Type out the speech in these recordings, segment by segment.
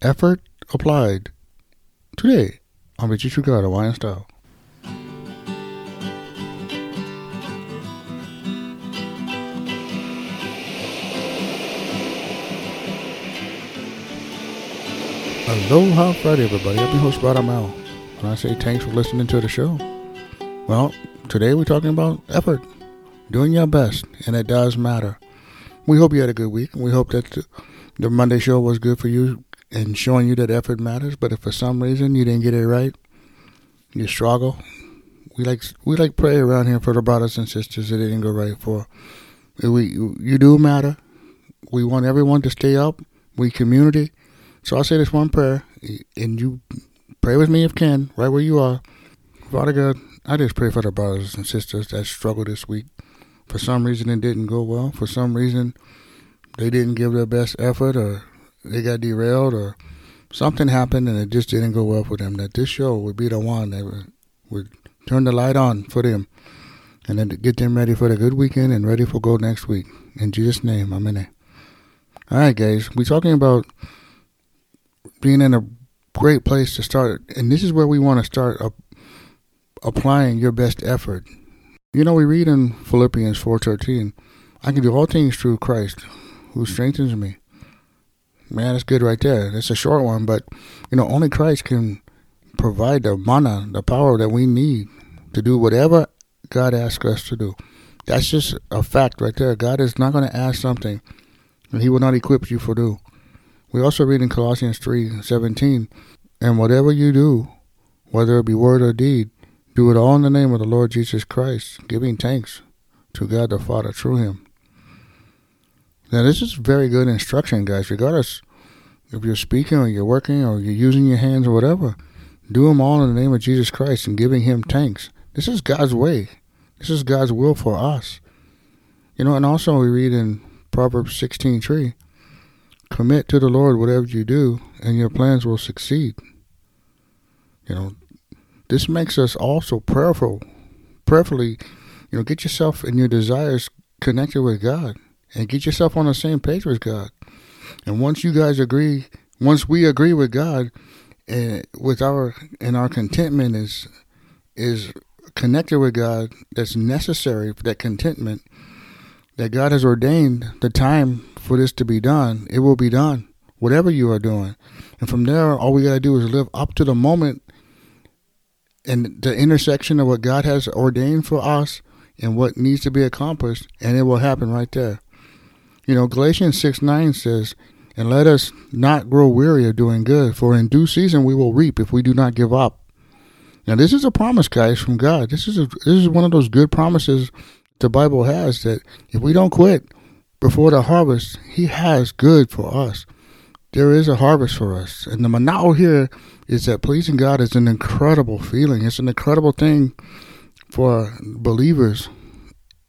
Effort Applied. Today on Richie Trugada, Wine Style. Aloha Friday, everybody. I'm your host, Brother Mal. And I say thanks for listening to the show. Well, today we're talking about effort, doing your best, and it does matter. We hope you had a good week, we hope that the Monday show was good for you and showing you that effort matters. But if for some reason you didn't get it right, you struggle. We like we like pray around here for the brothers and sisters that it didn't go right for. We you do matter. We want everyone to stay up. We community. So I'll say this one prayer, and you pray with me if can, right where you are. Father God, I just pray for the brothers and sisters that struggle this week. For some reason, it didn't go well. For some reason, they didn't give their best effort, or they got derailed, or something happened and it just didn't go well for them. That this show would be the one that would, turn the light on for them, and then get them ready for the good weekend and ready for go next week. In Jesus' name, Amen. All right, guys, we're talking about being in a great place to start, and this is where we want to start up, applying your best effort. You know, we read in Philippians four thirteen, "I can do all things through Christ, who strengthens me." Man, that's good right there. It's a short one, but you know, only Christ can provide the mana, the power that we need to do whatever God asks us to do. That's just a fact right there. God is not going to ask something that He will not equip you for do. We also read in Colossians three seventeen, and whatever you do, whether it be word or deed, do it all in the name of the Lord Jesus Christ, giving thanks to God the Father through Him. Now, this is very good instruction, guys. Regardless if you're speaking or you're working or you're using your hands or whatever, do them all in the name of Jesus Christ and giving Him thanks. This is God's way. This is God's will for us. You know, and also we read in Proverbs 16 3, commit to the Lord whatever you do, and your plans will succeed. You know, this makes us also prayerful. Prayerfully, you know, get yourself and your desires connected with God and get yourself on the same page with God. And once you guys agree, once we agree with God, and with our and our contentment is is connected with God, that's necessary for that contentment. That God has ordained the time for this to be done. It will be done, whatever you are doing. And from there, all we got to do is live up to the moment and the intersection of what God has ordained for us and what needs to be accomplished, and it will happen right there. You know, Galatians 6 9 says, And let us not grow weary of doing good, for in due season we will reap if we do not give up. Now, this is a promise, guys, from God. This is a, this is one of those good promises the Bible has that if we don't quit before the harvest, He has good for us. There is a harvest for us. And the manao here is that pleasing God is an incredible feeling. It's an incredible thing for believers,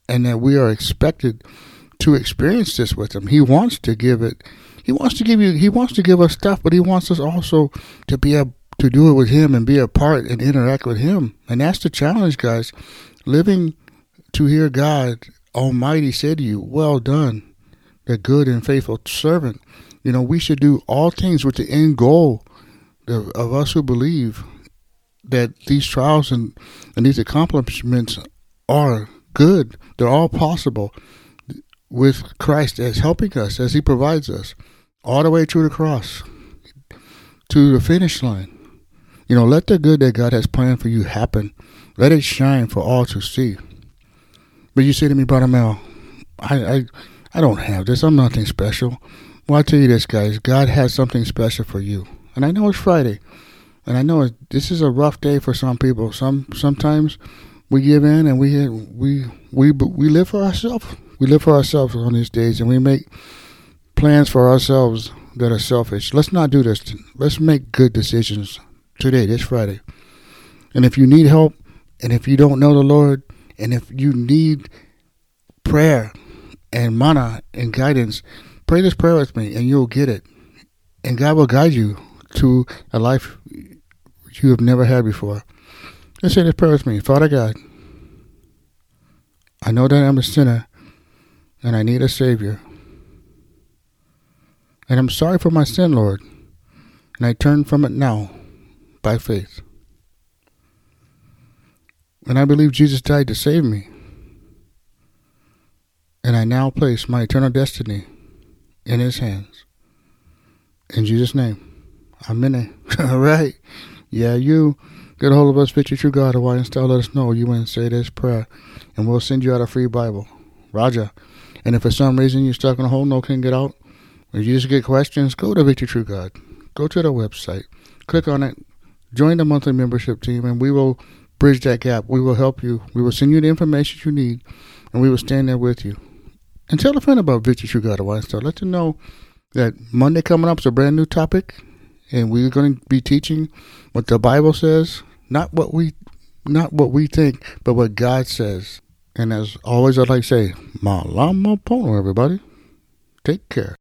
and that we are expected to experience this with him. He wants to give it. He wants to give you. He wants to give us stuff, but he wants us also to be able to do it with him and be a part and interact with him. And that's the challenge, guys. Living to hear God Almighty say to you, "Well done, the good and faithful servant." You know, we should do all things with the end goal of, of us who believe that these trials and, and these accomplishments are good. They're all possible with Christ as helping us, as He provides us, all the way through the cross, to the finish line. You know, let the good that God has planned for you happen. Let it shine for all to see. But you say to me, Brother Mel, I, I, I don't have this. I'm nothing special. Well, I tell you this, guys. God has something special for you, and I know it's Friday, and I know this is a rough day for some people. Some sometimes we give in and we we we we live for ourselves. We live for ourselves on these days, and we make plans for ourselves that are selfish. Let's not do this. Let's make good decisions today, this Friday. And if you need help, and if you don't know the Lord, and if you need prayer and mana and guidance, pray this prayer with me, and you'll get it. And God will guide you to a life you have never had before. Let's say this prayer with me. Father God, I know that I'm a sinner and I need a Savior. And I'm sorry for my sin, Lord. and I turn from it now by faith. And I believe Jesus died to save me. And I now place my eternal destiny in his hands. In Jesus' name. Amen. All right. Yeah, you get a hold of us, Victory True God, or install, let us know you want to say this prayer, and we'll send you out a free Bible. Roger. And if for some reason you're stuck in a hole, no can get out, or you just get questions, go to Victory True God. Go to the website, click on it, join the monthly membership team, and we will bridge that gap. We will help you. We will send you the information you need, and we will stand there with you. And tell a friend about Victory True God, or Let them know that Monday coming up is a brand new topic and we're going to be teaching what the Bible says, not what we not what we think, but what God says. And as always, I'd like to say, Malama Pono, everybody. Take care.